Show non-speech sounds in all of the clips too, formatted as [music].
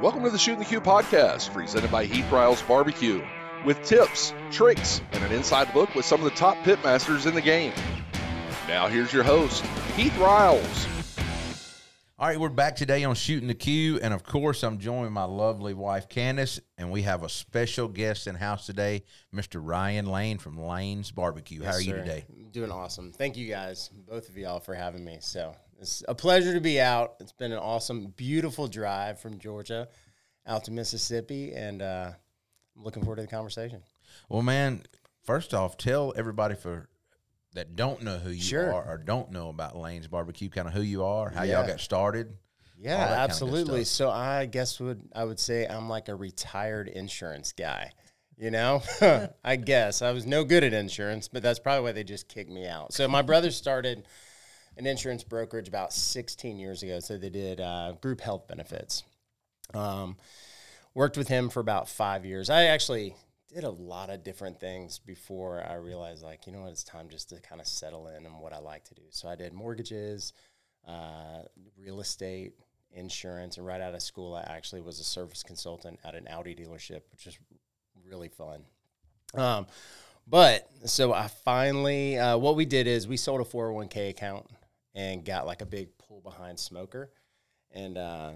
Welcome to the Shootin' the Que podcast, presented by Heath Riles Barbecue, with tips, tricks, and an inside look with some of the top pitmasters in the game. Now, here's your host, Heath Riles. All right, we're back today on Shootin' the Que, and of course, I'm joined with my lovely wife Candace, and we have a special guest in house today, Mr. Ryan Lane from Lane's Barbecue. How Yes, are you sir. today? Doing awesome. Thank you guys, both of y'all, for having me. So it's a pleasure to be out. It's been an awesome, beautiful drive from Georgia out to Mississippi, and uh, I'm looking forward to the conversation. Well, man, first off, tell everybody for that don't know who you Sure. are or don't know about Lane's Barbecue, kind of who you are, how Yeah. y'all got started. Yeah, All that kinda absolutely. So I guess would I would say I'm like a retired insurance guy. You know, [laughs] I guess I was no good at insurance, but that's probably why they just kicked me out. So my brother started an insurance brokerage about 16 years ago. So they did uh, group health benefits. Um, worked with him for about five years. I actually did a lot of different things before I realized, like, you know what, it's time just to kind of settle in on what I like to do. So I did mortgages, uh, real estate, insurance, and right out of school, I actually was a service consultant at an Audi dealership, which is really fun. Um, but so I finally, uh, what we did is we sold a 401k account and got like a big pull behind smoker. And uh,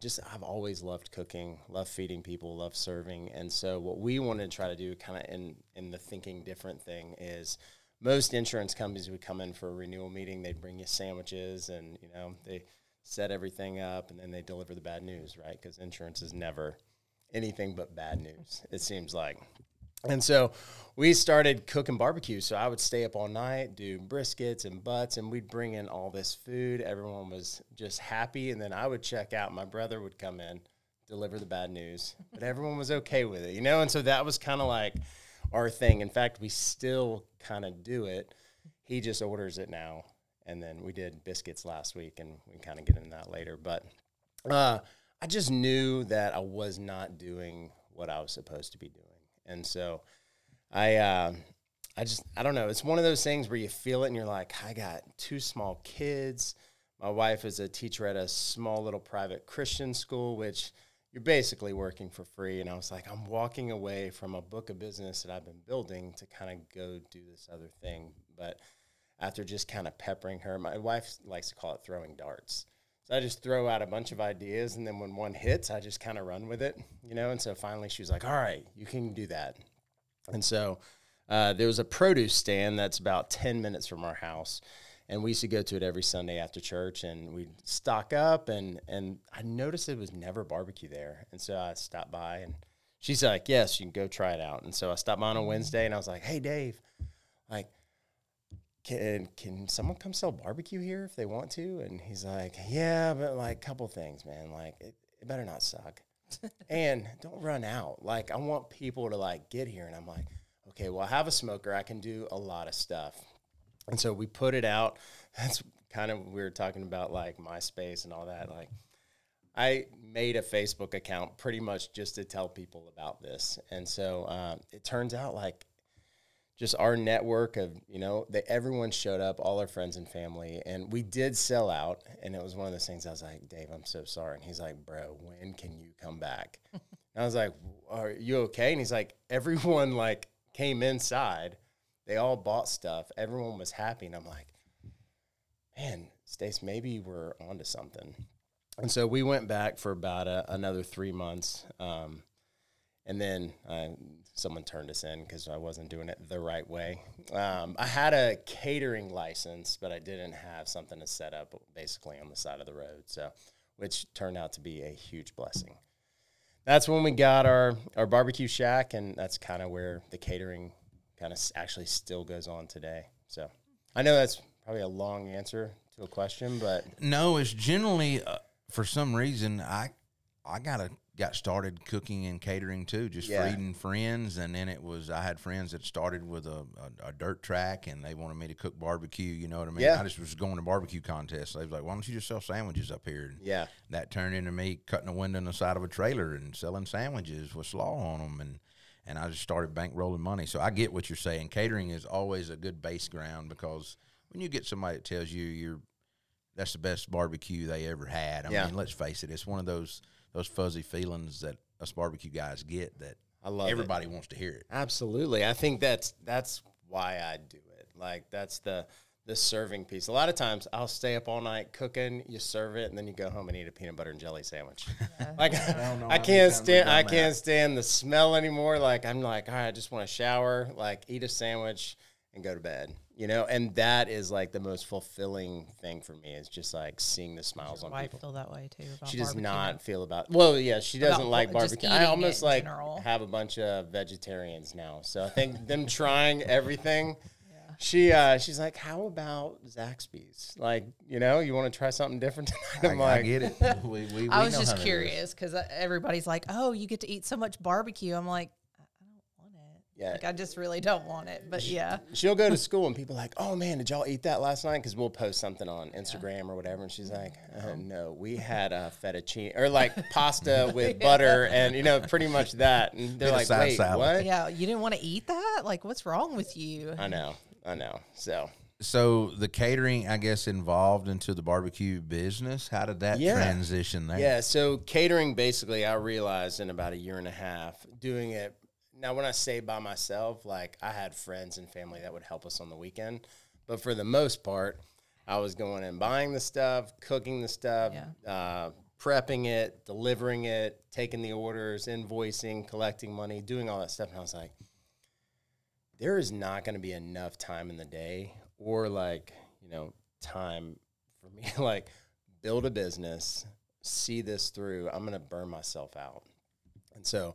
just, I've always loved cooking, love feeding people, love serving. And so what we wanted to try to do kind of in, in the thinking different thing is most insurance companies would come in for a renewal meeting. They'd bring you sandwiches and, you know, they set everything up and then they deliver the bad news, right? Because insurance is never anything but bad news, it seems like. And so we started cooking barbecue. So I would stay up all night, do briskets and butts, and we'd bring in all this food. Everyone was just happy. And then I would check out. My brother would come in, deliver the bad news, but everyone was okay with it, you know? And so that was kind of like our thing. In fact, we still kind of do it. He just orders it now. And then we did biscuits last week, and we kind of get into that later. But uh, I just knew that I was not doing what I was supposed to be doing. And so I, uh, I just, I don't know. It's one of those things where you feel it and you're like, I got two small kids. My wife is a teacher at a small little private Christian school, which you're basically working for free. And I was like, I'm walking away from a book of business that I've been building to kind of go do this other thing. But after just kind of peppering her, my wife likes to call it throwing darts. So I just throw out a bunch of ideas, and then when one hits, I just kind of run with it, you know. And so finally, she was like, "All right, you can do that." And so uh, there was a produce stand that's about ten minutes from our house, and we used to go to it every Sunday after church, and we'd stock up, and and I noticed it was never barbecue there, and so I stopped by, and she's like, "Yes, you can go try it out." And so I stopped by on a Wednesday, and I was like, "Hey, Dave, like." Can can someone come sell barbecue here if they want to? And he's like, yeah, but like a couple things, man. Like it, it better not suck, [laughs] and don't run out. Like I want people to like get here, and I'm like, okay, well I have a smoker, I can do a lot of stuff, and so we put it out. [laughs] That's kind of we were talking about like MySpace and all that, like. I made a Facebook account pretty much just to tell people about this, and so um, it turns out like just our network of you know everyone showed up all our friends and family and we did sell out and it was one of those things i was like dave i'm so sorry. And he's like bro when can you come back? [laughs] And i was like are you okay? And he's like everyone like came inside. They all bought stuff. Everyone was happy. And i'm like man stace maybe we're onto something. And so we went back for about a, another three months um, and then uh, someone turned us in because I wasn't doing it the right way. Um, I had a catering license, but I didn't have something to set up basically on the side of the road. So, which turned out to be a huge blessing. That's when we got our our barbecue shack, and that's kind of where the catering kind of actually still goes on today. So, I know that's probably a long answer to a question, but No, it's generally uh, for some reason I I got a got started cooking and catering too, just Yeah. feeding friends, and then it was I had friends that started with a, a, a dirt track, and they wanted me to cook barbecue. You know what I mean? Yeah. I just was going to barbecue contests. They was like, "Why don't you just sell sandwiches up here?" And yeah, that turned into me cutting a window in the side of a trailer and selling sandwiches with slaw on them, and and I just started bankrolling money. So I get what you're saying. Catering is always a good base ground because when you get somebody that tells you you're that's the best barbecue they ever had. I Yeah. mean, let's face it, it's one of those those fuzzy feelings that us barbecue guys get that I love it. everybody wants to hear it. Absolutely. I think that's that's why I do it. Like that's the the serving piece. A lot of times I'll stay up all night cooking, you serve it, and then you go home and eat a peanut butter and jelly sandwich. [laughs] [laughs] like don't know I can't stand I can't that. stand the smell anymore. Like I'm like, all right, I just want to shower, like eat a sandwich and go to bed. You know, and that is like the most fulfilling thing for me is just like seeing the smiles Your on wife people. feel that way too. About She does barbecue. not feel about. Well, yeah, she doesn't About like just barbecue. I eating almost it in like general. have a bunch of vegetarians now, so I think them [laughs] trying everything. She uh, she's like, how about Zaxby's? Like, you know, you want to try something different tonight? I'm I, I like, get it. [laughs] We, we, we I was know just how that is. curious because everybody's like, "Oh, you get to eat so much barbecue." I'm like, I I don't want it. Yeah. Like I just really don't want it. But yeah, she'll go to [laughs] school and people are like, oh man, did y'all eat that last night? Because we'll post something on Instagram or whatever, and she's like, uh, no, we [laughs] had a fettuccine or like pasta [laughs] with butter and you know, pretty much that. And they're like, side wait, salad." what? yeah, you didn't want to eat that. Like, what's wrong with you? I know, I know. So So the catering, I guess, involved into the barbecue business. How did that Yeah. transition there? Yeah, so catering basically, I realized in about a year and a half doing it. Now, when I say by myself, like I had friends and family that would help us on the weekend, but for the most part, I was going and buying the stuff, cooking the stuff, uh, prepping it, delivering it, taking the orders, invoicing, collecting money, doing all that stuff. And I was like, there is not going to be enough time in the day or like, you know, time for me to [laughs] like build a business, see this through. I'm going to burn myself out. And so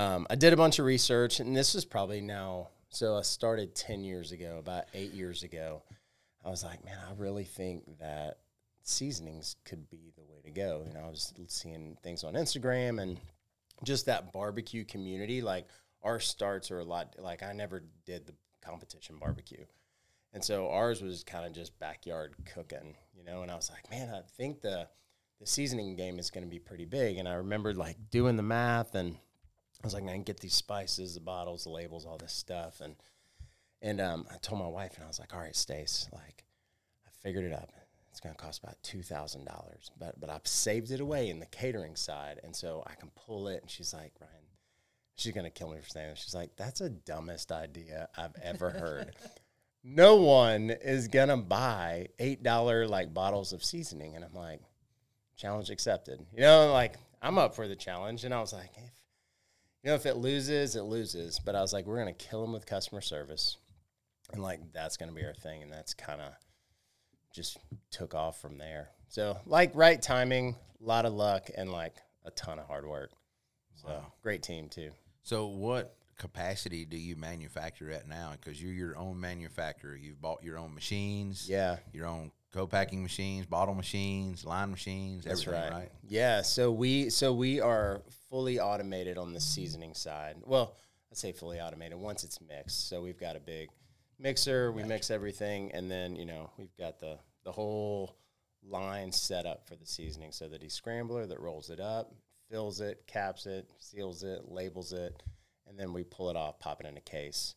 um, I did a bunch of research, and this is probably now, so I started 10 years ago, about eight years ago. I was like, man, I really think that seasonings could be the way to go. You know, I was seeing things on Instagram and just that barbecue community. Like our starts are a lot. Like I never did the competition barbecue, and so ours was kind of just backyard cooking. You know, and I was like, man, I think the the seasoning game is going to be pretty big. And I remembered like doing the math, and I was like, man, get these spices, the bottles, the labels, all this stuff, and and um, I told my wife, and I was like, all right, Stace, like I figured it up. It's going to cost about two thousand dollars, but but I've saved it away in the catering side, and so I can pull it. And she's like, Ryan, she's going to kill me for saying this. She's like, that's the dumbest idea I've ever heard. no one is going to buy eight dollar like bottles of seasoning, and I'm like, challenge accepted. You know, like I'm up for the challenge, and I was like, you know, if it loses, it loses. But I was like, we're going to kill them with customer service and like that's going to be our thing and that's kind of just took off from there so like right timing a lot of luck and like a ton of hard work so great team too So what capacity do you manufacture at now? Because you're your own manufacturer. You've bought your own machines. yeah Your own co-packing machines, bottle machines, line machines. that's right. right? yeah so we so we are fully automated on the seasoning side. Well i say fully automated once it's mixed. So we've got a big mixer we mix everything and then you know we've got the the whole line set up for the seasoning. So the descrambler that rolls it up fills it caps it seals it labels it and then we pull it off pop it in a case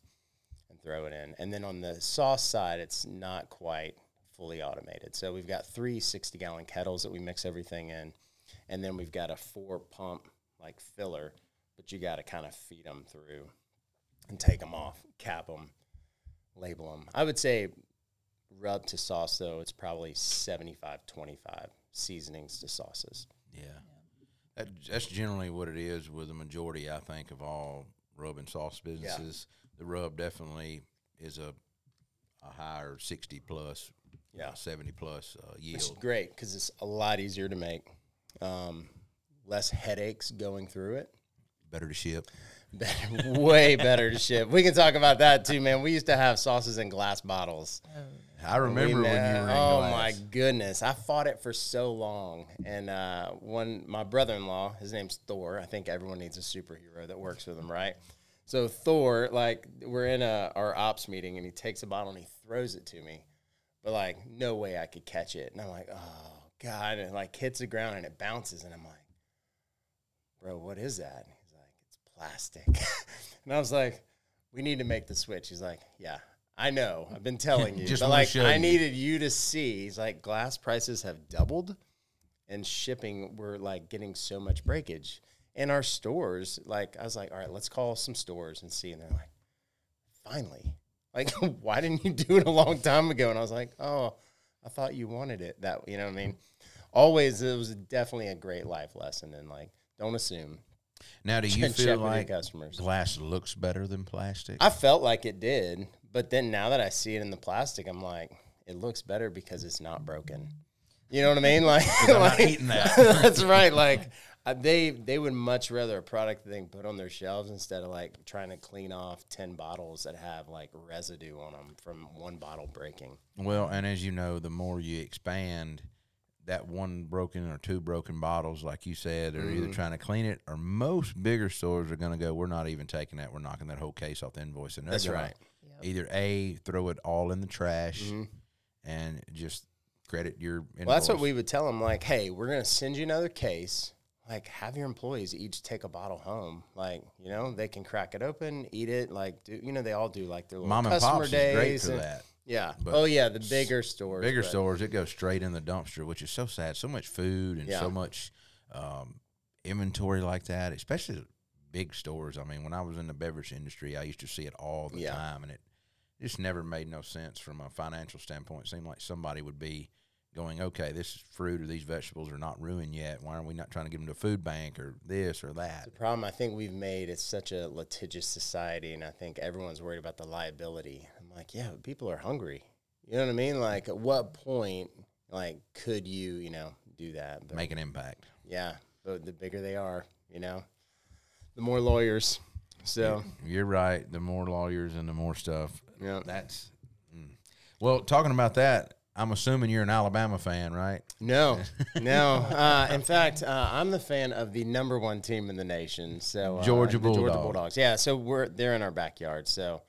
and throw it in. And then on the sauce side it's not quite fully automated. So we've got three 60 gallon kettles that we mix everything in. And then we've got a four pump like filler but you got to kind of feed them through and take them off cap them label them i would say rub to sauce though it's probably 75 25 seasonings to sauces Yeah. That, that's generally what it is with the majority, I think, of all rub and sauce businesses. The rub definitely is a a higher sixty plus, Yeah. seventy plus uh, yield. great because it's a lot easier to make um, less headaches going through it Better to ship. better, [laughs] way better to ship we can talk about that too man we used to have sauces in glass bottles I remember We when you were in oh glass. my goodness, I fought it for so long. And uh, one, my brother-in-law, his name's Thor. I think everyone needs a superhero that works with them, right? So Thor, like, we're in a, our ops meeting, and he takes a bottle and he throws it to me, but like, no way I could catch it. And I'm like, oh god, and it like hits the ground and it bounces, and I'm like, bro, what is that? And He's like, it's plastic. [laughs] and I was like, we need to make the switch. He's like, yeah, I know. I've been telling [laughs] you. But like I you. needed you to see. He's like glass prices have doubled and shipping we're like getting so much breakage. In our stores, like I was like, all right, let's call some stores and see. And they're like, finally. Like, [laughs] why didn't you do it a long time ago? And I was like, oh, I thought you wanted it. That you know what I mean? Always it was definitely a great life lesson and like don't assume. Now, do [laughs] you feel like customers. glass looks better than plastic? I felt like it did, but then now that I see it in the plastic, I'm like, it looks better because it's not broken. You know what I mean? [laughs] Like, I'm not like- eating that. [laughs] that's right. Like they they would much rather a product that they can put on their shelves instead of like trying to clean off ten bottles that have like residue on them from one bottle breaking. Well, and as you know, the more you expand, that one broken or two broken bottles, like you said, are Mm-hmm. either trying to clean it or most bigger stores are going to go, we're not even taking that. We're knocking that whole case off the invoice. And That's gonna right. Either A, throw it all in the trash and just credit your invoice. Mm-hmm. Well, that's what we would tell them. Like, hey, we're gonna send you another case. Like, have your employees each take a bottle home. Like, you know, they can crack it open, eat it. Like, do you know they all do like their little Mom and customer Pops is great for and- that. Yeah. But oh yeah, the bigger stores. Bigger but- stores, it goes straight in the dumpster, which is so sad. So much food and Yeah. so much um, inventory like that, especially big stores. I mean, when I was in the beverage industry, I used to see it all the Yeah. time, and it just never made no sense from a financial standpoint. It seemed like somebody would be going, okay, this fruit or these vegetables are not ruined yet. Why are we not trying to give them to a food bank or this or that? The problem I think we've made it's such a litigious society, and I think everyone's worried about the liability. I'm like, yeah, people are hungry. You know what I mean? Like, at what point, like, could you, you know, do that? But Make an impact. yeah, but the bigger they are, you know, the more lawyers. So You're right. The more lawyers and the more stuff. yeah, That's mm. well. Talking about that, I'm assuming you're an Alabama fan, right? no, [laughs] no. Uh, in fact, uh, I'm the fan of the number one team in the nation. So uh, Georgia the Georgia Bulldogs. Bulldogs. Yeah, so we're they're in our backyard. So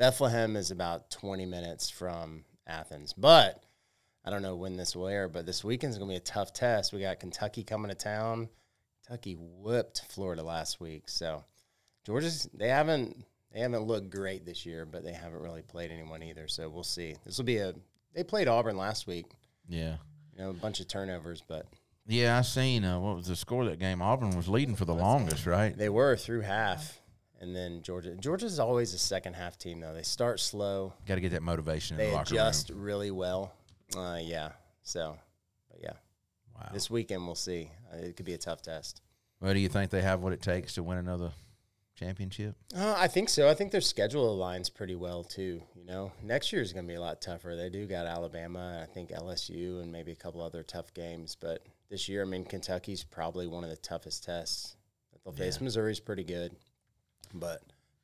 Bethlehem is about 20 minutes from Athens, but I don't know when this will air. But this weekend's gonna be a tough test. We got Kentucky coming to town. Kentucky whipped Florida last week, so Georgia's they haven't they haven't looked great this year, but they haven't really played anyone either. So we'll see. This will be a they played Auburn last week. Yeah. You know, a bunch of turnovers, but Yeah, I seen uh, what was the score that game. Auburn was leading for the longest, right? they were through half. And then Georgia Georgia's always a second half team though. They start slow. Got to get that motivation in They the locker adjust room. really well. Uh, yeah. So, but yeah, Wow. this weekend we'll see. Uh, it could be a tough test. Well, do you think they have what it takes to win another championship? Uh, I think so. I think their schedule aligns pretty well too. You know, next year is going to be a lot tougher. They do got Alabama, I think LSU, and maybe a couple other tough games. But this year, I mean, Kentucky's probably one of the toughest tests that they'll face. Missouri's pretty good, but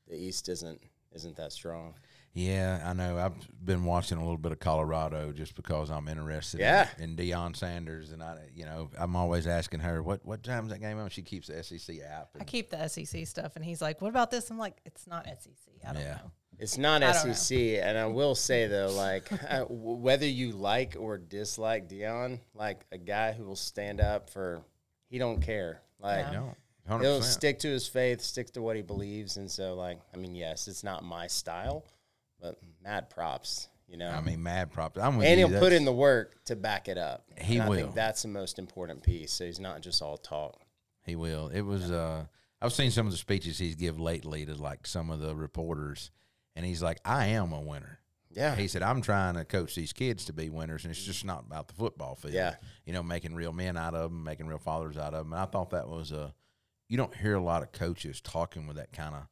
the East isn't isn't that strong. Yeah, I know. I've been watching a little bit of Colorado just because I'm interested Yeah. in, in Deion Sanders, and I, you know, I'm always asking her what what time's that game on. She keeps the SEC app. I keep the SEC stuff, and he's like, "What about this?" I'm like, "It's not SEC. I don't Yeah. know." It's not I. SEC, and I will say though, like [laughs] uh, whether you like or dislike Deion, like a guy who will stand up for, he don't care. Like Yeah. No, hundred he'll stick to his faith, stick to what he believes, and so like I mean, yes, it's not my style, but mad props, you know. I mean, mad props. I'm with and you. he'll put in the work to back it up. He And I will. think that's the most important piece. So he's not just all talk. He will. It was. uh I've seen some of the speeches he's give lately to like some of the reporters, and he's like, "I am a winner." Yeah, He said, "I'm trying to coach these kids to be winners, and it's just not about the football field. Yeah. you know, making real men out of them, making real fathers out of them." And I thought that was a. You don't hear a lot of coaches talking with that kind of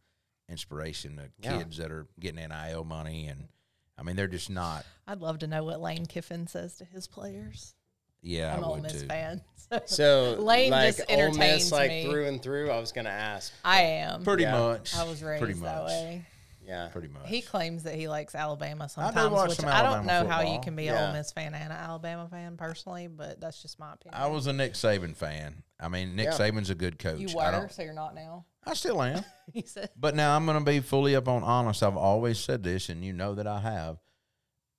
inspiration to Yeah. kids that are getting NIL money, and I mean, they're just not. I'd love to know what Lane Kiffin says to his players. Yeah, I'm I an Ole would Miss too. fan. [laughs] So Lane like just Ole Miss, entertains like me. through and through. I was gonna ask. I am. Pretty Yeah. much. I was raised pretty that much. way. Yeah, Pretty much. He claims that he likes Alabama do sometimes, watch which some I don't Alabama know how you can be Yeah. an Ole Miss fan and an Alabama fan personally, but that's just my opinion. I was a Nick Saban fan. I mean, Nick Yeah. Saban's a good coach. you I, were, don't, so you're not now. I still am. [laughs] he said, But now I'm going to be fully up on honest. I've always said this, and you know that I have.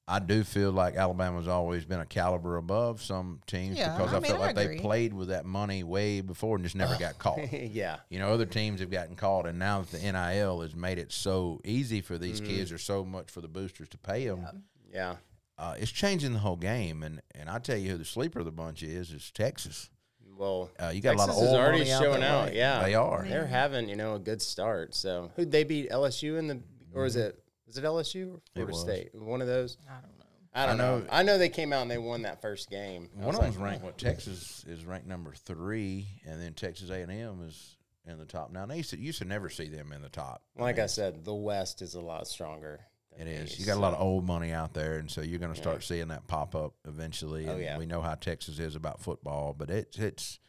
I do feel like Alabama's always been a caliber above some teams Yeah, because I I, mean, felt I like they played with that money way before and just never got caught. [laughs] yeah. You know, other teams have gotten caught, and now that the NIL has made it so easy for these Mm-hmm. kids, or so much for the boosters to pay them. Yeah. Uh, it's changing the whole game, and and I tell you who the sleeper of the bunch is is Texas. Well, Uh, you got a lot of Texas is already out showing out. way. Yeah, they are. They're having you know a good start. So who'd they beat? LSU in the or is it was it LSU or Florida was. State? One of those. I don't know. I don't I know. know- I know they came out and they won that first game. I One was of like, them's ranked. What Texas is ranked number three, and then Texas A and M is in the top. Now they used to, you used to never see them in the top. Like I said, the West is a lot stronger. It than the is. East, You got a lot of old money out there, and so you're going to start seeing that pop up eventually. Oh, yeah. We know how Texas is about football, but it's it's.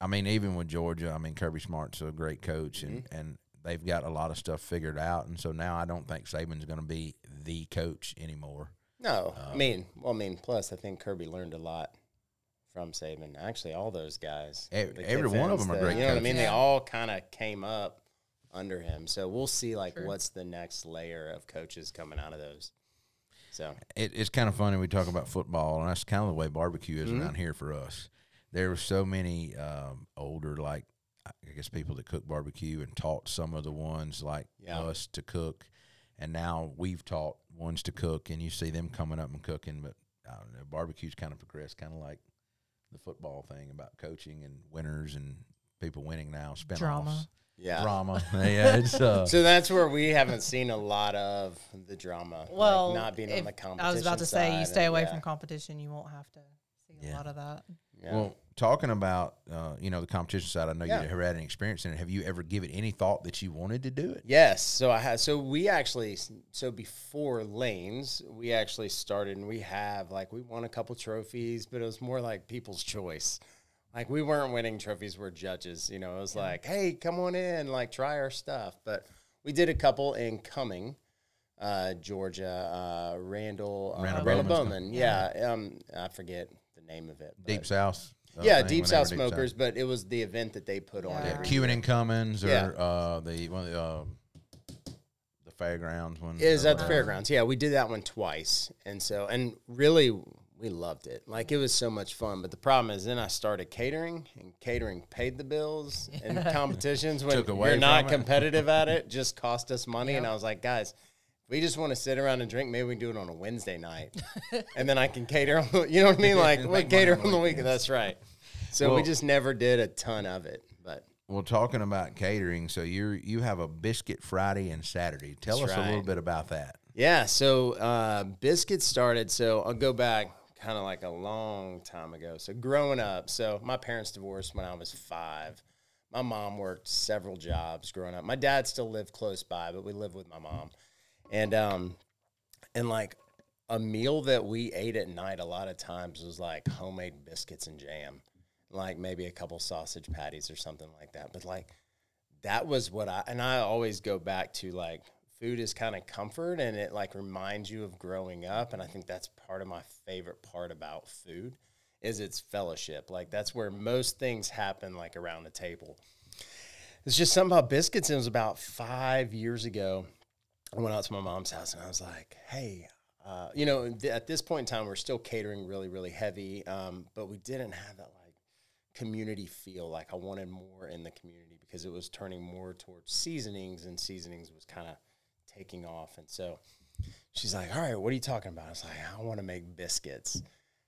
I mean, even with Georgia, I mean Kirby Smart's a great coach, and Mm-hmm. and they've got a lot of stuff figured out, and so now I don't think Saban's going to be the coach anymore. No, Um, I mean, well, I mean, plus I think Kirby learned a lot from Saban. Actually, all those guys, Ev- the every one of Kiffins, them are great You know what I mean? They all kind of came up under him. So we'll see, like, True. what's the next layer of coaches coming out of those. So it, it's kind of funny we talk about football, and that's kind of the way barbecue is Mm-hmm. around here for us. There were so many um, older, like I guess, people that cook barbecue and taught some of the ones like Yeah. us to cook, and now we've taught ones to cook, and you see them coming up and cooking. But I don't know, barbecue's kind of progressed, kind of like the football thing about coaching and winners and people winning now, spinoffs, Drama. yeah. drama. [laughs] [laughs] yeah, it's uh, So that's where we haven't seen a lot of the drama. like, Well, not being on the competition. I was about to say, you side stay and- away yeah, from competition, you won't have to see a Yeah. lot of that. yeah. Well, talking about uh, you know the competition side, I know Yeah. you had an experience in it. Have you ever given any thought that you wanted to do it? Yes. So I had. So we actually. So before lanes, we actually started, and we have like we won a couple trophies, but it was more like people's choice. Like we weren't winning trophies; we're judges. You know, it was like, hey, come on in, like try our stuff. But we did a couple in Cumming, uh, Georgia, uh, Randall, uh, Randall Randall, Bowman's Bowman. Yeah. Um, I forget the name of it. Deep South. Uh, Yeah, thing Deep when they were South Smokers, but it was the event that they put on. Yeah. Yeah, every Cuban year. and Cumming or Yeah. uh, the one of the, uh, the fairgrounds one. Is or at the fairgrounds. Yeah, we did that one twice. And so, and really, we loved it. Like, it was so much fun. But the problem is, then I started catering, and catering paid the bills, [laughs] and competitions when Took away you're not it. competitive at it just cost us money. And I was like, guys, we just want to sit around and drink. Maybe we can do it on a Wednesday night, [laughs] and then I can cater. On the, you know what I mean? Like, we cater on on the the weekend. That's right. So we just never did a ton of it. But Well, talking about catering, so you you have a biscuit Friday and Saturday. Tell That's us a little bit about that. Yeah, so uh, biscuits started. So I'll go back kind of like a long time ago. So growing up, so my parents divorced when I was five. My mom worked several jobs growing up. My dad still lived close by, but we lived with my mom, and um, and like a meal that we ate at night a lot of times was like homemade biscuits and jam, like maybe a couple sausage patties or something like that. But like that was what I and I always go back to like food is kind of comfort and it like reminds you of growing up and I think that's part of my favorite part about food is its fellowship. Like that's where most things happen like around the table. It's just something about biscuits. It was about five years ago. I went out to my mom's house and I was like, hey, uh, you know, th- at this point in time, we're still catering really, really heavy, um, but we didn't have that community feel. Like I wanted more in the community because it was turning more towards seasonings, and seasonings was kind of taking off. And so she's like, "All right, what are you talking about?" I was like, "I want to make biscuits."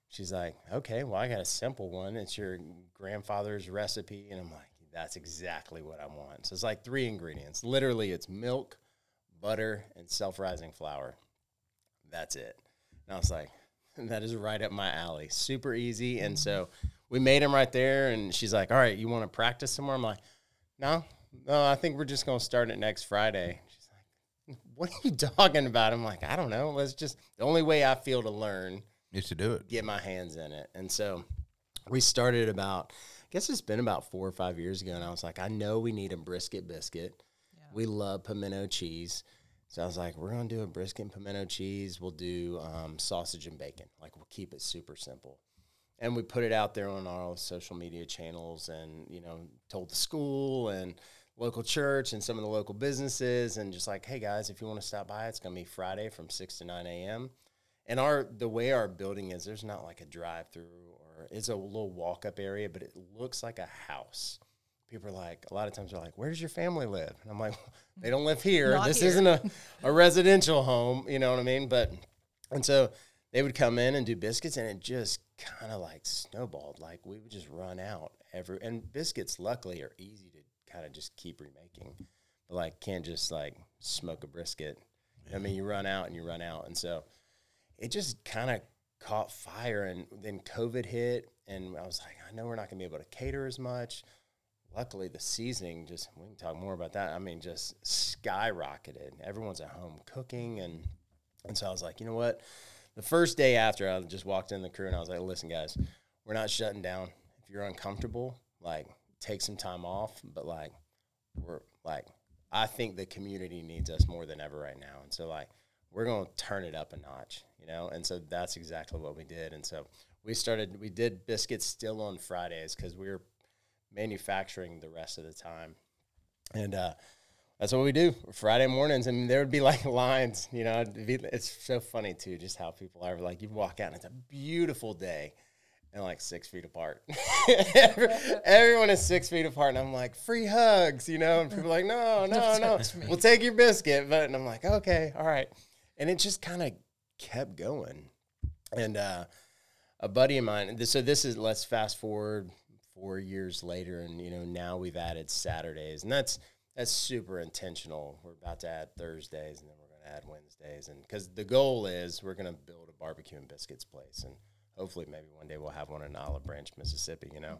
She's like, "Okay, well, I got a simple one. It's your grandfather's recipe," and I'm like, "That's exactly what I want." So it's like three ingredients. Literally, it's milk, butter, and self-rising flour. That's it. And I was like, that is right up my alley. Super easy. And so mm-hmm. we made him right there. And she's like, all right, you want to practice some more? I'm like, no, no, I think we're just going to start it next Friday. She's like, what are you [laughs] talking about? I'm like, I don't know. Let's just, the only way I feel to learn, Is to do it. get my hands in it. And so we started about, I guess it's been about four or five years ago. And I was like, I know we need a brisket biscuit. We love pimento cheese. So I was like, we're to do a brisket and pimento cheese. We'll do um, sausage and bacon. Like, we'll keep it super simple. And we put it out there on our social media channels and, you know, told the school and local church and some of the local businesses, and just like, hey guys, if you want to stop by, it's gonna be Friday from six to nine a.m. And our the way our building is, there's not like a drive through or it's a little walk up area, but it looks like a house. People are like, a lot of times they're like, where does your family live? And I'm like, they don't live here. Not this here. isn't a, [laughs] a residential home, you know what I mean? But, and so they would come in and do biscuits and it just kind of like snowballed. Like we would just run out every, and biscuits luckily are easy to kind of just keep remaking. But like, can't just like smoke a brisket. I mean, you run out and you run out. And so, it just kind of caught fire and then covid hit and i was like i know we're not going to be able to cater as much luckily the seasoning just we can talk more about that i mean just skyrocketed everyone's at home cooking and and so i was like you know what the first day after i just walked in the crew and i was like listen guys we're not shutting down if you're uncomfortable like take some time off but like we're like i think the community needs us more than ever right now and so like we're going to turn it up a notch, you know? And so that's exactly what we did. And so we started, we did biscuits still on Fridays because we were manufacturing the rest of the time. And uh, that's what we do Friday mornings. And there would be like [laughs] lines, you know, it'd be, it's so funny too, just how people are like, you walk out and it's a beautiful day and like six feet apart. [laughs] Everyone is six feet apart, and I'm like, free hugs, you know. And people are like, no, [laughs] no, no, we'll take your biscuit. But and I'm like, okay, all right. And it just kind of kept going. And uh, a buddy of mine. This, so this is let's fast forward four years later, and you know now we've added Saturdays, and that's that's super intentional. We're about to add Thursdays, and then we're going to add Wednesdays, and because the goal is we're going to build a barbecue and biscuits place, and hopefully maybe one day we'll have one in Olive Branch, Mississippi. You know,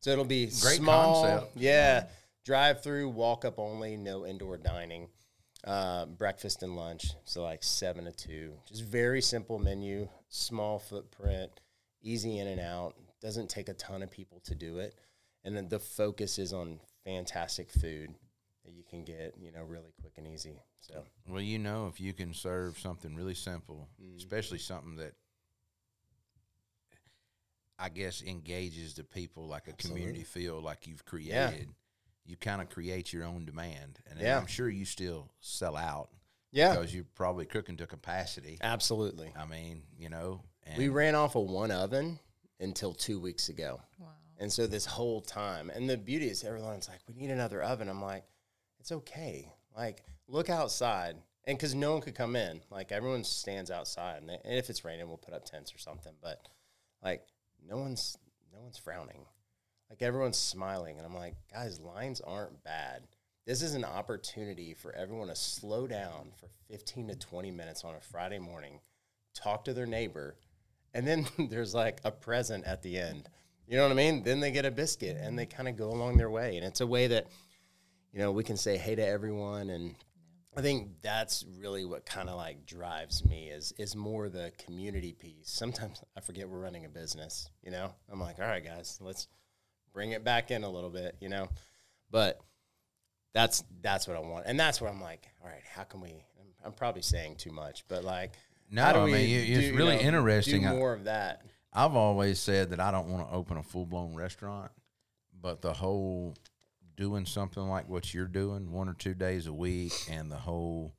so it'll be Great small, concept. yeah, drive through, walk up only, no indoor dining. Uh, breakfast and lunch, so like seven to two. Just very simple menu, small footprint, easy in and out. Doesn't take a ton of people to do it, and then the focus is on fantastic food that you can get, you know, really quick and easy. So Well, you know, if you can serve something really simple, mm. especially something that I guess engages the people like a community feel like you've created, you kind of create your own demand. And Yeah. I'm sure you still sell out yeah, because you're probably cooking to capacity. absolutely. I mean, you know, and We ran off of one oven until two weeks ago. Wow. And so this whole time, and the beauty is everyone's like, we need another oven. I'm like, it's okay. Like, look outside. And because no one could come in, like, everyone stands outside. And, they, and if it's raining, we'll put up tents or something. But, like, no one's no one's frowning. Like, everyone's smiling. And I'm like, guys, lines aren't bad. This is an opportunity for everyone to slow down for 15 to 20 minutes on a Friday morning, talk to their neighbor, and then [laughs] there's like a present at the end. You know what I mean? Then they get a biscuit and they kind of go along their way. And it's a way that, you know, we can say hey to everyone. And I think that's really what kind of like drives me is is more the community piece. Sometimes I forget we're running a business, you know? I'm like, all right, guys, let's bring it back in a little bit, you know? But that's that's what I want. And that's where I'm like, all right, how can we I'm, I'm probably saying too much, but like No, I mean, you- it's really know, interesting. More of that. I've always said that I don't want to open a full blown restaurant, but the whole doing something like what you're doing, one or two days a week, and the whole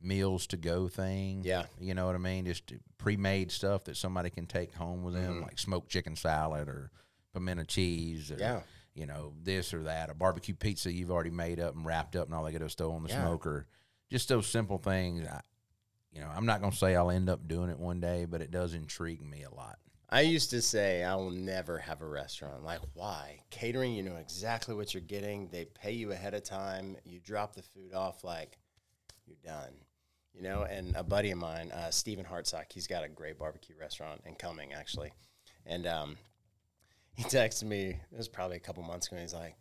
meals to go thing. Yeah. You know what I mean? Just pre made stuff that somebody can take home with them, mm-hmm. like smoked chicken salad or pimento cheese or, Yeah. you know, this or that, a barbecue pizza you've already made up and wrapped up and all they got to throw on the Yeah. smoker. Just those simple things. I, you know, I'm not going to say I'll end up doing it one day, but it does intrigue me a lot. I used to say I will never have a restaurant. Like, why? Catering, you know exactly what you're getting. They pay you ahead of time. You drop the food off, like, you're done. You know, and a buddy of mine, uh, Stephen Hartsock, he's got a great barbecue restaurant in Cumming, actually. And um, he texted me, it was probably a couple months ago, and he's like,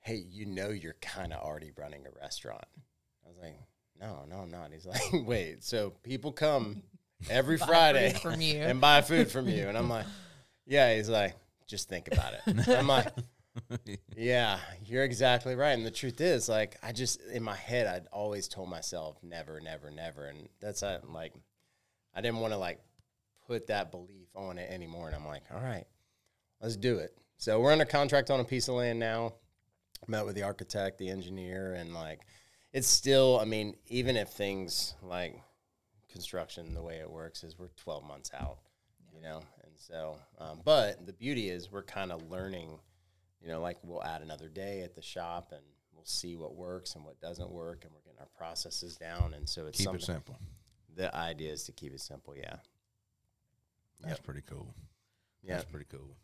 hey, you know you're kind of already running a restaurant. I was like, no, no, I'm not. He's like, [laughs] wait, so people come [laughs] every Friday from you. and buy food from you. And I'm like, yeah. He's like, just think about it. I'm [laughs] like, yeah, you're exactly right. And the truth is, like, I just in my head, I'd always told myself never, never, never. And that's uh, like, I didn't want to like put that belief on it anymore. And I'm like, all right, let's do it. So we're under contract on a piece of land now. met with the architect, the engineer, and like it's still. I mean, even if things like construction, the way it works is we're 12 months out, you know, and so. Um, but the beauty is we're kind of learning. You know, like we'll add another day at the shop and we'll see what works and what doesn't work, and we're getting our processes down. And so it's Keep something. it simple. The idea is to keep it simple. Yeah. That's Yep. pretty cool. Yeah. That's pretty cool.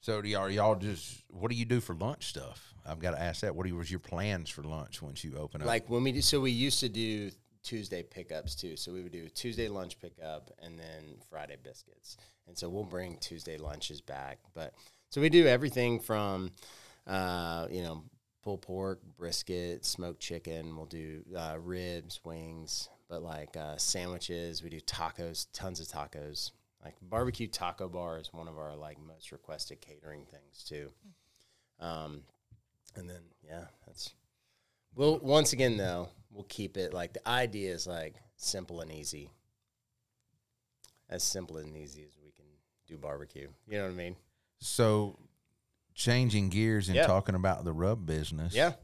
So do y'all, y'all just what do you do for lunch stuff? I've got to ask that. What was your plans for lunch once you open up? Like when we so we used to do Tuesday pickups too. So we would do Tuesday lunch pickup and then Friday biscuits. And so we'll bring Tuesday lunches back. But so we do everything from, uh, you know, pulled pork, brisket, smoked chicken. We'll do uh, ribs, wings, but like uh, sandwiches. We do tacos, tons of tacos. Like barbecue taco bar is one of our like most requested catering things too. Um, and then yeah, that's We'll once again though, we'll keep it like the idea is like simple and easy. As simple and easy as we can do barbecue. You know what I mean? so changing gears and Yeah. talking about the rub business. Yeah.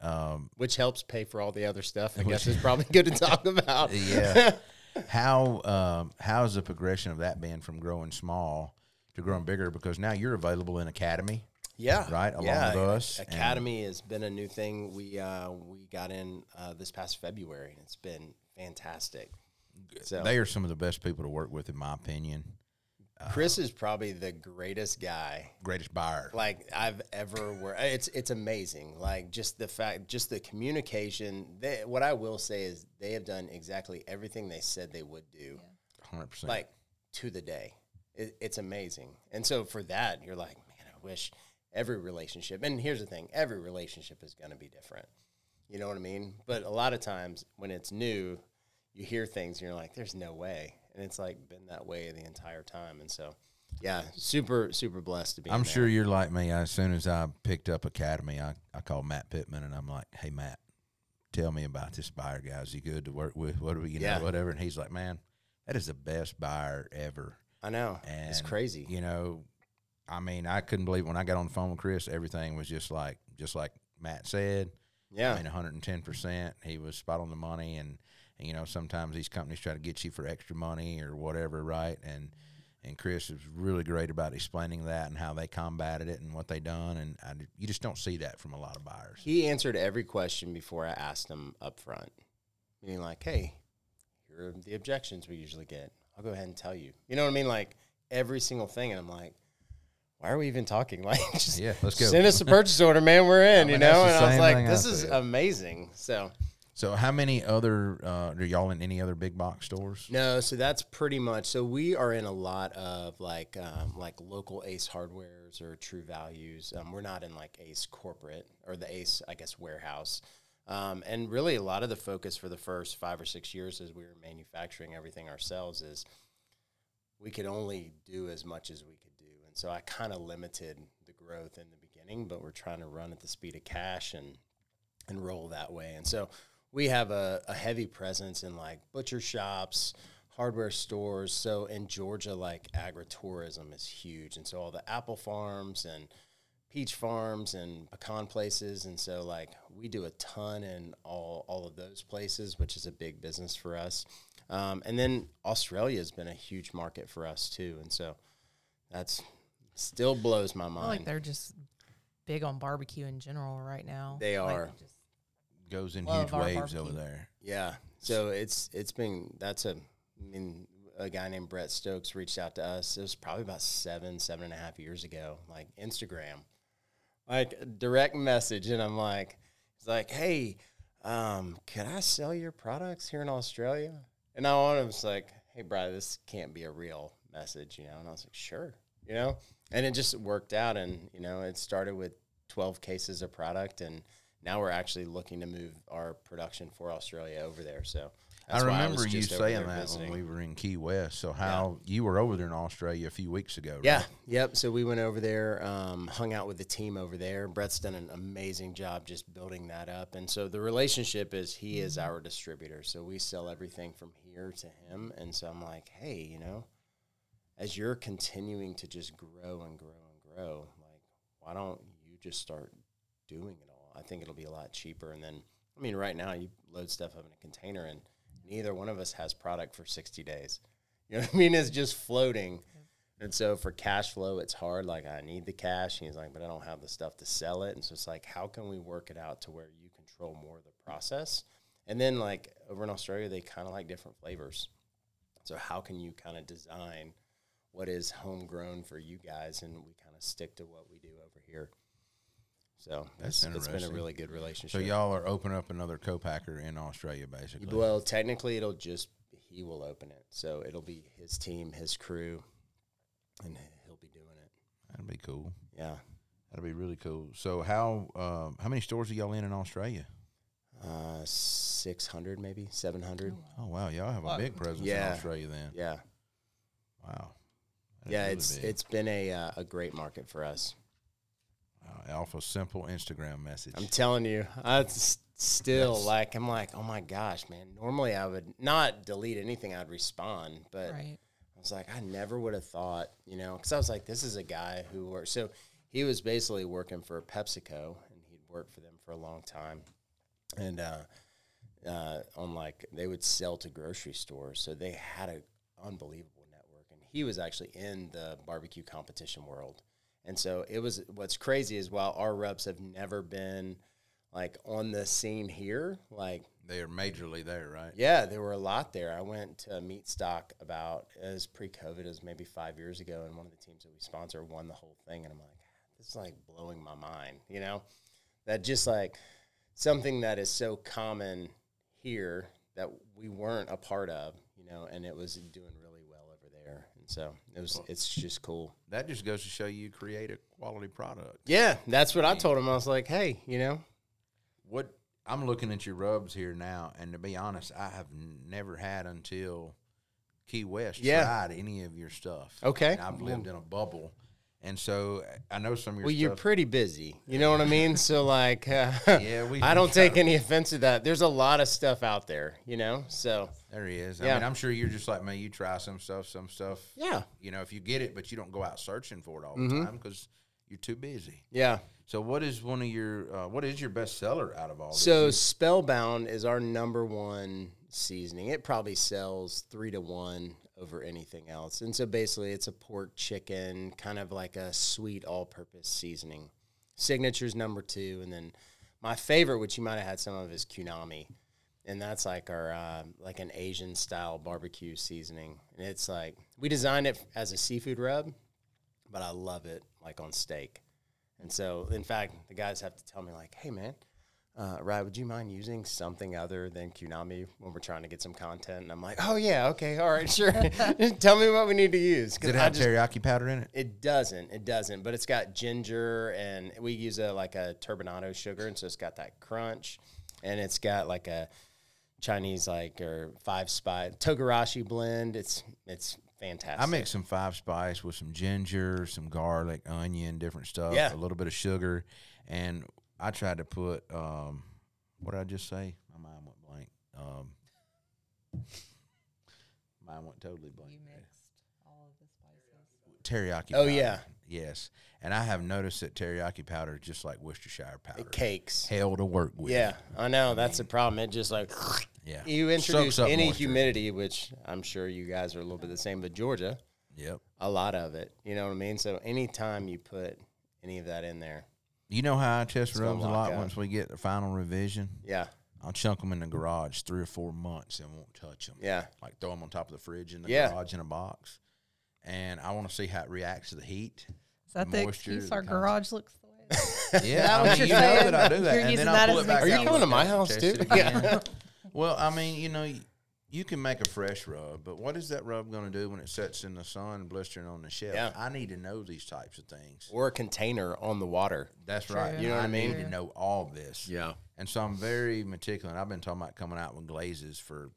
Um, Which helps pay for all the other stuff. I [laughs] guess is probably good to talk about. [laughs] Yeah. [laughs] how um, how's the progression of that been from growing small to growing bigger? Because now you're available in Academy. Yeah, Right, along yeah. with us, and- Academy has been a new thing. We uh, we got in uh, this past February, and it's been fantastic. So They are some of the best people to work with, in my opinion. Chris is probably the greatest guy Greatest buyer. like I've ever worked. It's it's amazing. Like just the fact, just the communication. They, what I will say is they have done exactly everything they said they would do, Hundred percent. like to the day. It, it's amazing. And so for that, you're like, man, I wish every relationship. And here's the thing: every relationship is going to be different. You know what I mean? But a lot of times when it's new, you hear things and you're like, "There's no way," and it's like been that way the entire time. And so, yeah, super super blessed to be. I'm sure you're like me. As soon as I picked up Academy, I, I called Matt Pittman and I'm like, "Hey Matt, tell me about this buyer guy. Is he good to work with? What do we, you Yeah. know, whatever?" And he's like, "Man, that is the best buyer ever." I know. And it's crazy. You know, I mean, I couldn't believe when I got on the phone with Chris. Everything was just like, just like Matt said. Yeah. I mean, 110 percent. He was spot on the money, and, and you know, sometimes these companies try to get you for extra money or whatever, right? And and Chris was really great about explaining that and how they combated it and what they done, and I, you just don't see that from a lot of buyers. he answered every question before I asked him up front. Meaning like, hey, here are the objections we usually get. I'll go ahead and tell you. You know what I mean? Like every single thing. And I'm like, why are we even talking? [laughs] Like just Yeah, let's go. Send us a purchase order, man. We're in, mean, you know? And I was like, this is said. amazing. So So, how many other uh, are y'all in any other big box stores? No, so that's pretty much. So we are in a lot of like um, like local Ace Hardwares or True Values. Um, we're not in like Ace corporate or the Ace, I guess, warehouse. Um, and really, a lot of the focus for the first five or six years as we were manufacturing everything ourselves is we could only do as much as we could do, and so I kind of limited the growth in the beginning. But we're trying to run at the speed of cash and and roll that way. And so we have a, a heavy presence in like butcher shops, hardware stores. So in Georgia, like agritourism is huge. And so all the apple farms and peach farms and pecan places. And so like we do a ton in all, all of those places, which is a big business for us. Um, and then Australia has been a huge market for us too. And so that's still blows my I feel mind. like they're just big on barbecue in general right now. They Like, are. just- Goes in Love huge our waves barbecue. over there. Yeah. So it's it's been that's a I mean a guy named Brett Stokes reached out to us. It was probably about seven seven and a half years ago. Like Instagram, like a direct message, and I'm like, he's like, hey, um, can I sell your products here in Australia? And I want was like, hey, Brad, this can't be a real message, you know. And I was like, sure, you know. And it just worked out, and you know, it started with 12 cases of product, and now we're actually looking to move our production for Australia over there. So I remember was you saying that visiting. when we were in Key West. So how you were over there in Australia a few weeks ago? Right? Yeah, yep. So we went over there, um, hung out with the team over there. Brett's done an amazing job just building that up. And so the relationship is he is our distributor. So we sell everything from here to him. And so I'm like, hey, you know, as you're continuing to just grow and grow and grow, like, why don't you just start doing it. I think it'll be a lot cheaper. And then, I mean, right now you load stuff up in a container, and neither one of us has product for sixty days. [laughs] You know what I mean? It's just floating. And so for cash flow, it's hard. Like I need the cash. And he's like, but I don't have the stuff to sell it. And so it's like, how can we work it out to where you control more of the process? And then like over in Australia, they kind of like different flavors. So how can you kind of design what is homegrown for you guys, and we kind of stick to what we do over here. So That's it's, it's been a interesting. really good relationship. So y'all are opening up another co-packer in Australia, basically. well, technically, it'll just he will open it, so it'll be his team, his crew, and he'll be doing it. That'd be cool. Yeah. That'd be really cool. So how um, how many stores are y'all in in Australia? Uh, 600 maybe 700 Oh wow, y'all have a Wow. big presence Yeah. in Australia then. yeah Wow. That is yeah really it's big. it's been a uh, a great market for us Wow, Alpha simple Instagram message. i'm telling you i s- still Yes. like i'm like oh my gosh man normally i would not delete anything i'd respond but Right. I was like, I never would have thought, you know, because I was like, this is a guy who works. So he was basically working for PepsiCo, and he'd worked for them for a long time, and uh, uh, on like they would sell to grocery stores, so they had an unbelievable network. And he was actually in the barbecue competition world, and so it was. What's crazy is while our reps have never been like on the scene here, like they are majorly there, right? yeah, there were a lot there. I went to Meatstock about as pre-COVID as maybe five years ago, and one of the teams that we sponsor won the whole thing, and I'm like, this is like blowing my mind, you know, that just like something that is so common here that we weren't a part of, you know, and it was doing really well over there, and so it was, it's just cool. That just goes to show you create a quality product. Yeah, that's what I told him. I was like, hey, you know, What I'm looking at your rubs here now, and to be honest, I have never had until Key West Yeah. tried any of your stuff. Okay. And I've lived in a bubble, and so I know some of your well, you're stuff. pretty busy. You know what I mean? So [laughs] like, uh, Yeah, we- I we don't try [laughs] take any offense to that. There's a lot of stuff out there, you know. So there he is. I Yeah. mean, I'm sure you're just like me. You try some stuff, some stuff. yeah, You know, if you get it, but you don't go out searching for it all the Mm-hmm. time because you're too busy. yeah. So, what is one of your uh, what is your best seller out of all? So? Spellbound is our number one seasoning. It probably sells three to one over anything else. And so basically, it's a pork chicken, kind of like a sweet all-purpose seasoning. Signature's number two, and then my favorite, which you might have had some of, is Q-Nami, and that's like our uh, like an Asian style barbecue seasoning. And it's like we designed it as a seafood rub, but I love it like on steak. And so, in fact, the guys have to tell me like, "Hey, man." Uh, would you mind using something other than Q-Nami when we're trying to get some content? And I'm like, oh yeah, okay, all right, [laughs] sure. [laughs] Tell me what we need to use. Does it have just- teriyaki powder in it? it doesn't. It doesn't. But it's got ginger, and we use a like a turbinado sugar, and so it's got that crunch, and it's got like a Chinese like or five spice togarashi blend. It's it's fantastic. I make some five spice with some ginger, some garlic, onion, different stuff, Yeah. a little bit of sugar, and I tried to put um, what did I just say? My mind went blank. Um, mine went totally blank. You mixed all of the spices. Teriyaki. Oh, powder. yeah. yes. And I have noticed that teriyaki powder is just like Worcestershire powder. it cakes. Hell to work with. Yeah, I know that's the problem. It just like yeah. you introduce up any moisture. humidity, which I'm sure you guys are a little bit the same, but Georgia, Yep. a lot of it. You know what I mean? So anytime you put any of that in there, You know how I test gonna rubs a lot up. once we get the final revision? yeah, I'll chunk them in the garage three or four months and won't touch them. yeah, Like throw them on top of the fridge in the Yeah. garage in a box. And I want to see how it reacts to the heat. Is that the Moisture, excuse our concept. garage looks the way? it is? [laughs] Yeah, that I what mean, you're you know saying? that I do that, You're and using then that I'll pull as it an back. Are you coming to my house, too? Yeah. [laughs] well, I mean, you know, you can make a fresh rub, but what is that rub going to do when it sets in the sun, blistering on the shelf? Yeah. I need to know these types of things. or a container on the water. That's True. right. You know what I need mean? to know all this. Yeah, And so I'm very meticulous. I've been talking about coming out with glazes for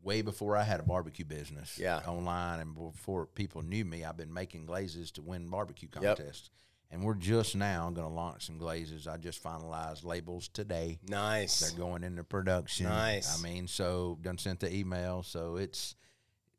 way before I had a barbecue business. Yeah. Online and before people knew me, I've been making glazes to win barbecue Yep. And we're just now going to launch some glazes. I just finalized labels today. nice. They're going into production. Nice. I mean, so done sent the email. So it's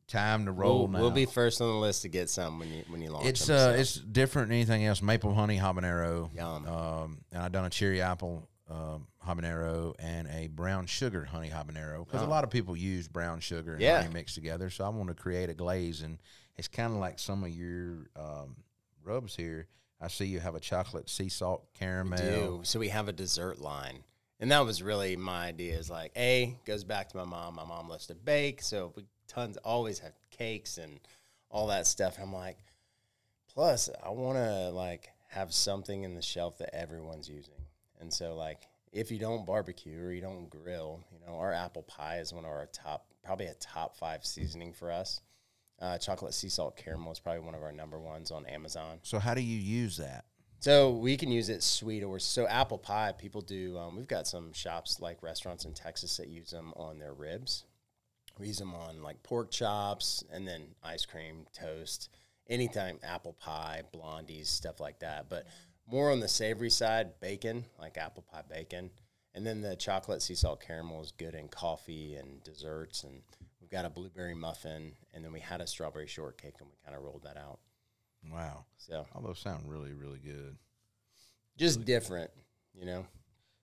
time to roll We'll, now. we'll be first on the list to get some when you when you launch. It's them, uh, so. it's different than anything else. Maple honey habanero. Yum. Um, and I done a cherry apple um, habanero and a brown sugar honey habanero because a lot of people use brown sugar and Yeah. honey mixed together. So I want to create a glaze, and it's kind of like some of your um, rubs here. I see you have a chocolate sea salt caramel. do. So we have a dessert line. And that was really my idea is like, A, goes back to my mom. My mom loves to bake. So we tons always have cakes and all that stuff. And I'm like, plus I want to like have something in the shelf that everyone's using. And so like, if you don't barbecue or you don't grill, you know, our apple pie is one of our top, probably a top five seasoning for us. Uh, chocolate sea salt caramel is probably one of our number ones on Amazon. So how do you use that? So we can use it sweet or so apple pie. People do. Um, we've got some shops like restaurants in Texas that use them on their ribs. We use them on like pork chops and then ice cream, toast, anytime apple pie, blondies, stuff like that. But more on the savory side, bacon, like apple pie bacon, and then the chocolate sea salt caramel is good in coffee and desserts. And got a blueberry muffin, and then we had a strawberry shortcake, and we kind of rolled that out. Wow, So all those sound really really good. just different, you know.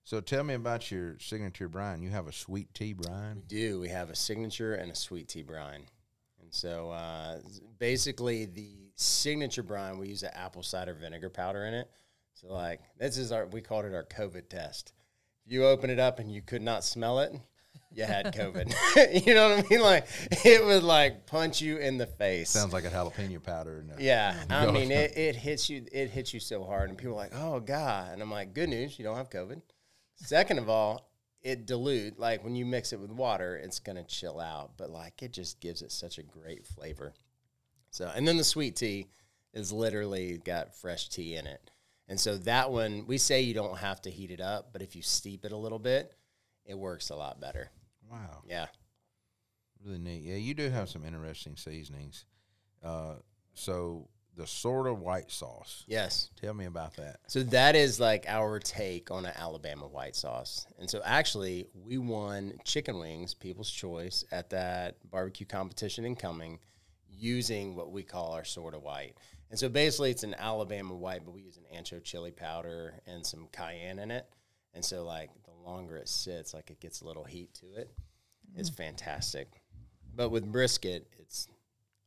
So tell me about your signature brine. You have a sweet tea brine. do. We have a signature and a sweet tea brine. And so uh, basically, the signature brine, we use an apple cider vinegar powder in it. So, like, this is our, we called it our COVID test. If you open it up and you could not smell it, you had COVID. [laughs] you know what I mean? Like, it would like punch you in the face. Sounds like a jalapeno powder. Yeah, [laughs] I mean it, it hits you it hits you so hard and people are like, "Oh god." And I'm like, "Good news, you don't have COVID." Second of all, it dilute like when you mix it with water, it's going to chill out, but like it just gives it such a great flavor. So, and then the sweet tea is literally got fresh tea in it. And so that one, we say you don't have to heat it up, but if you steep it a little bit, it works a lot better. Wow. Yeah. Really neat. Yeah, you do have some interesting seasonings. Uh, so the sort of white sauce. Yes. Tell me about that. So that is like our take on an Alabama white sauce. And so actually, we won chicken wings, People's Choice, at that barbecue competition in Cumming using what we call our sort of white. And so basically, it's an Alabama white, but we use an ancho chili powder and some cayenne in it. And so, like, the longer it sits, like, it gets a little heat to it. It's fantastic. But with brisket, it's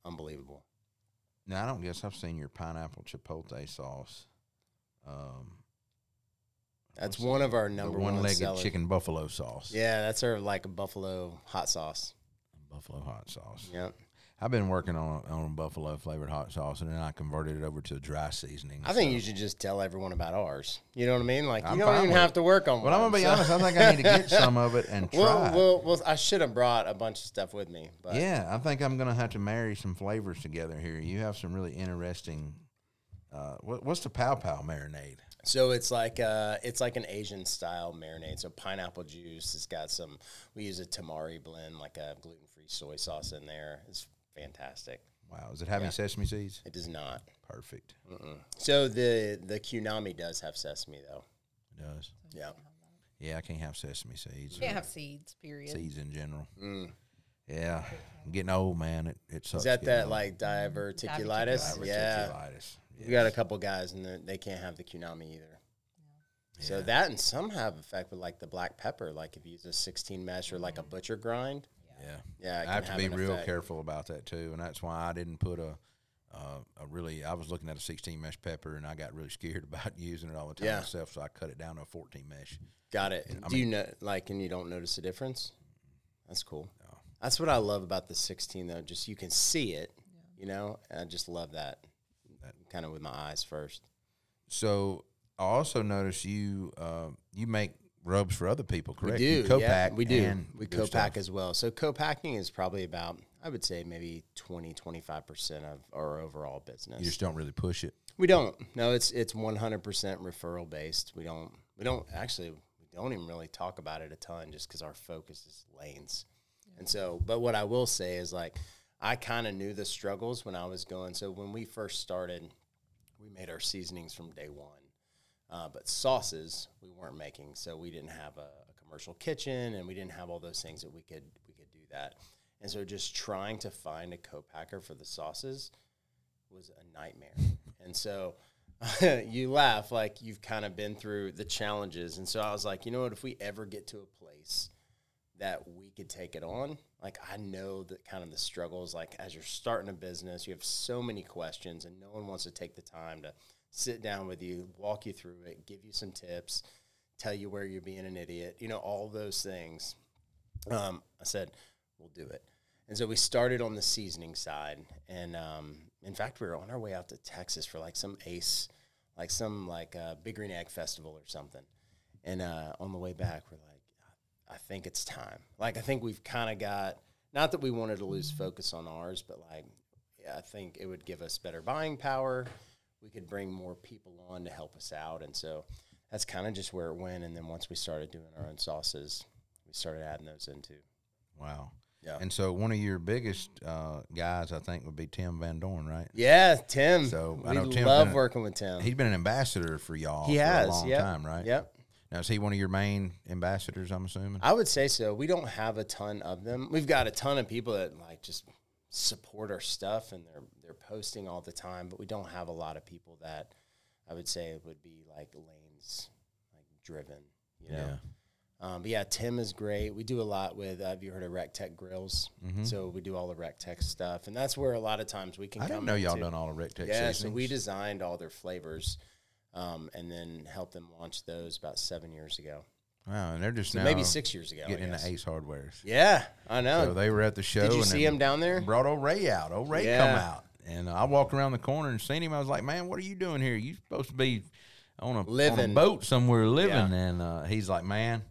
unbelievable. Now I don't guess I've seen your pineapple chipotle sauce. Um, That's one of our the number one one-legged sellers. chicken buffalo sauce. Yeah, that's our like a buffalo hot sauce. Buffalo hot sauce. Yep. I've been working on on buffalo flavored hot sauce, and then I converted it over to a dry seasoning. I think so- you should just tell everyone about ours. You know what I mean? Like I'm you don't even have it. to work on. Well, I'm gonna be so- honest. I think I need to get [laughs] some of it and try. Well, well, well, I should have brought a bunch of stuff with me, but Yeah, I think I'm gonna have to marry some flavors together here. You have some really interesting. Uh, what, what's the pow pow marinade? So it's like uh, it's like an Asian style marinade. So pineapple juice. It's got some. We use a tamari blend, like a gluten free soy sauce in there. It's fantastic. Wow, is it having Yeah. sesame seeds? It does not. Perfect. Mm-mm. So the the Q-Nami does have sesame though. It does. Yeah. Yeah, I can't have sesame seeds. Can't have seeds. Period. seeds in general. Mm. Yeah, I'm getting old, man. It it sucks. Is that that old. like diverticulitis? Diverticulitis. Yeah. Diverticulitis. We got a couple guys and they're- they can't have the Q-Nami either. So Yeah. that and some have effect with like the black pepper, like if you use a 16 mesh or like a butcher grind. Yeah, Yeah, it I have to be real effect. careful about that too, and that's why I didn't put a. Uh, a really, I was looking at a 16 mesh pepper, and I got really scared [laughs] about using it all the time Yeah. myself, so I cut it down to a 14 mesh. Got it. And, I Do you know like and you don't notice a difference? That's cool. No. That's what I love about the 16 though. Just you can see it, you know. And I just love that. Kind of with my eyes first. So I also noticed you uh, you make rubs for other people, correct? We do. You co-pack yeah, we do. and We do co-pack as well. So co-packing is probably about I would say maybe 20 25% of our overall business. You just don't really push it. We don't. No, it's it's 100% referral based. We don't we don't actually we don't even really talk about it a ton just cuz our focus is lanes. And so, but what I will say is like I kind of knew the struggles when I was going. So when we first started, we made our seasonings from day 1. Uh, but sauces we weren't making, so we didn't have a, a commercial kitchen and we didn't have all those things that we could we could do that. And so just trying to find a co-packer for the sauces was a nightmare. [laughs] and so [laughs] you laugh like you've kind of been through the challenges. And so I was like, you know what, if we ever get to a place that we could take it on, like I know that kind of the struggles, like as you're starting a business, you have so many questions and no one wants to take the time to sit down with you, walk you through it, give you some tips, tell you where you're being an idiot, you know, all those things. Um, I said, we'll do it. And so we started on the seasoning side. And um, in fact, we were on our way out to Texas for like some ace, like some like uh, Big Green Egg Festival or something. And uh, on the way back, we're like, I think it's time. Like, I think we've kind of got, not that we wanted to lose focus on ours, but like, yeah, I think it would give us better buying power. We could bring more people on to help us out. And so that's kind of just where it went. And then once we started doing our own sauces, we started adding those into. Wow. Yeah. And so one of your biggest uh, guys, I think, would be Tim Van Dorn, right? Yeah, Tim. So, I we know Tim love been working with Tim. He's been an ambassador for y'all He for has, a long yep. time, right? Yep. Now, is he one of your main ambassadors, I'm assuming? I would say so. We don't have a ton of them. We've got a ton of people that like just support our stuff and they're they're posting all the time, but we don't have a lot of people that I would say would be like lanes like driven, you know. Um, but yeah, Tim is great. We do a lot with. Uh, have you heard of Rec Tech Grills? So we do all the Rec Tech stuff, and that's where a lot of times we can. I didn't know y'all done all the Rec Tech Yeah, so we designed all their flavors, um, and then helped them launch those about seven years ago. Wow, and they're just So now maybe six years ago. Getting into. Ace Hardwares. Yeah, I know. So they were at the show. Did you see him down there? Brought old Ray out. Old Ray Yeah. come out, and I walked around the corner and seen him. I was like, "Man, what are you doing here? You supposed to be on a on a Living. boat somewhere living." Yeah. And uh, he's like, "Man,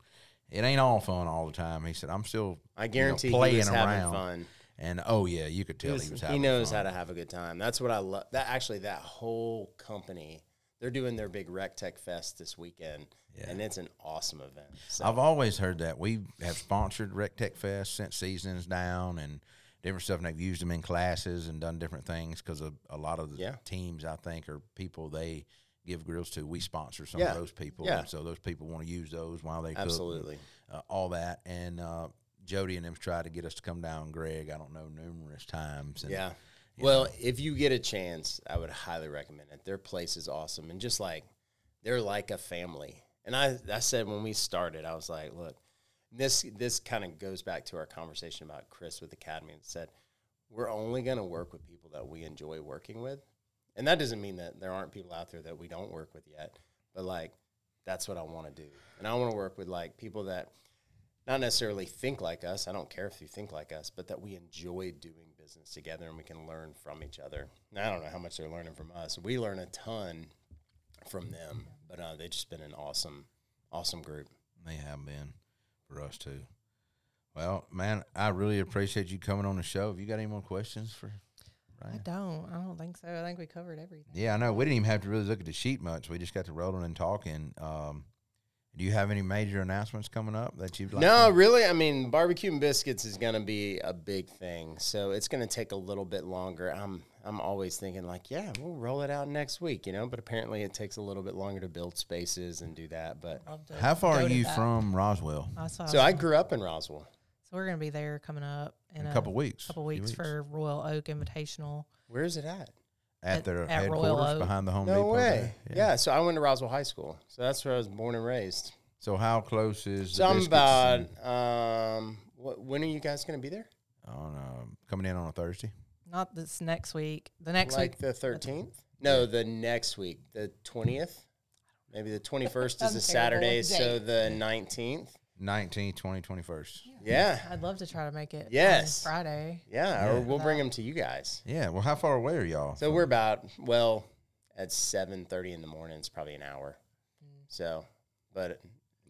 it ain't all fun all the time." He said, "I'm still I you know, guarantee playing he around." fun. And oh yeah, you could He, tell was- he was he knows fun. how to have a good time. That's what I love. That actually, that whole company, they're doing their big Rec Tech Fest this weekend, Yeah. and it's an awesome event. So, I've always heard that. We have sponsored Rec Tech Fest, since seasons down, and different stuff. And they've used them in classes and done different things because a, a lot of the Yeah. teams, I think, are people they give grills to. We sponsor some Yeah. of those people, Yeah. and so those people want to use those while they cook absolutely. uh, all that. And uh, Jody and them tried to get us to come down. Greg, I don't know, numerous times. And, Yeah. Well, if you get a chance, I would highly recommend it. Their place is awesome, and just like they're like a family. And I, I said when we started, I was like, look, this this kind of goes back to our conversation about Chris with Academy and said we're only going to work with people that we enjoy working with, and that doesn't mean that there aren't people out there that we don't work with yet, but like that's what I want to do, and I want to work with like people that not necessarily think like us. I don't care if you think like us, but that we enjoy doing business together and we can learn from each other. I don't know how much they're learning from us. We learn a ton from them, but uh, they've just been an awesome, awesome group. They have been for us too. Well, man, I really appreciate you coming on the show. Have you got any more questions for I don't. I don't think so. I think we covered everything. Yeah, I know. We didn't even have to really look at the sheet much. We just got to rolling and talking. Um, do you have any major announcements coming up that you'd like? no, to- really, I mean, barbecue and biscuits is going to be a big thing, so it's going to take a little bit longer. I'm, I'm always thinking like, yeah, we'll roll it out next week, you know. But apparently, it takes a little bit longer to build spaces and do that. But Love to How far are you that. from Roswell? I saw so I grew up in Roswell. so we're gonna be there coming up in, In a couple weeks. couple Few weeks, for Royal Oak Invitational. Where is it at? at at- their at Royal headquarters Oak. behind the Home No Depot. way. there? Yeah. So I went to Roswell High School. So that's where I was born and raised. So how close is? So the I'm about. and- Um, what, when are you guys going to be there? on uh, coming in on a Thursday. Not this next week. The next like week. the 13th? No, the next week, the 20th. Maybe the 21st is a Saturday, with so the 19th. 19th, 20, 21st. Yeah. I'd love to try to make it. on Yes. Friday. Yeah, Yeah. or we'll bring them to you guys. Yeah. Well, how far away are y'all? So we're about well at 7:30 in the morning. It's probably an hour. Mm. So, but it'd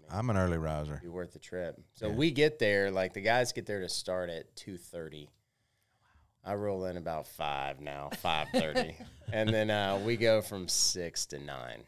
I'm an early riser. be worth the trip. So Yeah. we get there like the guys get there to start at 2:30. I roll in about five now, 5:30, [laughs] and then uh, we go from six to nine.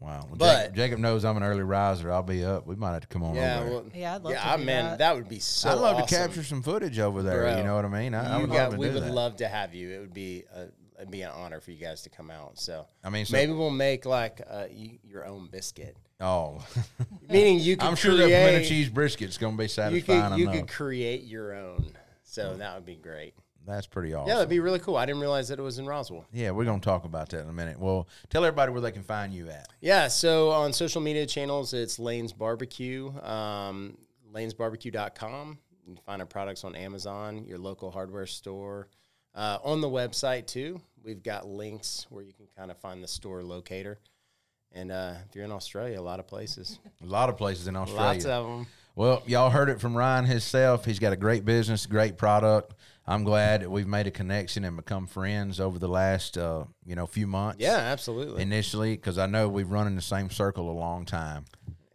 Wow. Well, But- Jacob, Jacob knows I'm an early riser. I'll be up. We might have to come on Yeah, over. well, Yeah, I'd love yeah, to I- man, that. that. would be so. I'd love awesome. to capture some footage over there. Bro, you know what I mean? I, I would got- love to we do would that. love to have you. It would be a, it'd be an honor for you guys to come out. So I mean, so, maybe we'll make like uh, you, your own biscuit, Oh, [laughs] meaning you [laughs] could I'm sure create, that pimento cheese brisket's gonna be you satisfying could you enough. could create your own. So that would be great. That's pretty awesome. Yeah, that'd be really cool. I didn't realize that it was in Roswell. Yeah, we're gonna talk about that in a minute. Well, tell everybody where they can find you at. Yeah, so on social media channels, it's Lane's Barbecue, um, lanesbarbecue.com. You can find our products on Amazon, your local hardware store. Uh, on the website, too, we've got links where you can kind of find the store locator. And uh, if you're in Australia, a lot of places. A lot of places in Australia. Lots of them. Well, y'all heard it from Ryan himself. He's got a great business, great product. I'm glad that we've made a connection and become friends over the last, uh, you know, few months. Yeah, absolutely. Initially, because I know we've run in the same circle a long time.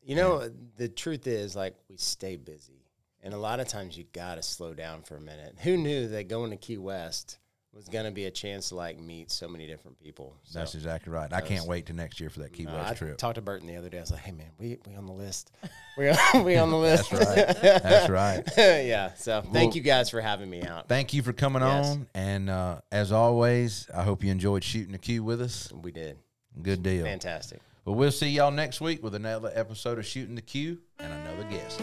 You know, the truth is, like, we stay busy. And a lot of times you got to slow down for a minute. Who knew that going to Key West was going to be a chance to, like, meet so many different people? So, That's exactly right. I can't wait to next year for that Key uh, West I trip. talked to Burton the other day. I was like, hey, man, we, we on the list. [laughs] We on, we on the list. That's right. That's right. [laughs] yeah. So thank Well- you guys for having me out. Thank you for coming Yes. on. And uh, as always, I hope you enjoyed Shootin' the Que with us. We did. Good deal. Fantastic. Well, we'll see y'all next week with another episode of Shootin' the Que and another guest.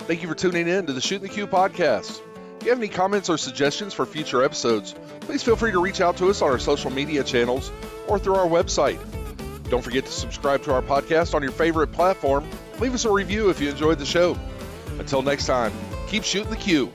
Thank you for tuning in to the Shootin' the Que podcast. If you have any comments or suggestions for future episodes, please feel free to reach out to us on our social media channels or through our website. Don't forget to subscribe to our podcast on your favorite platform. Leave us a review if you enjoyed the show. Until next time, keep Shootin' the Que.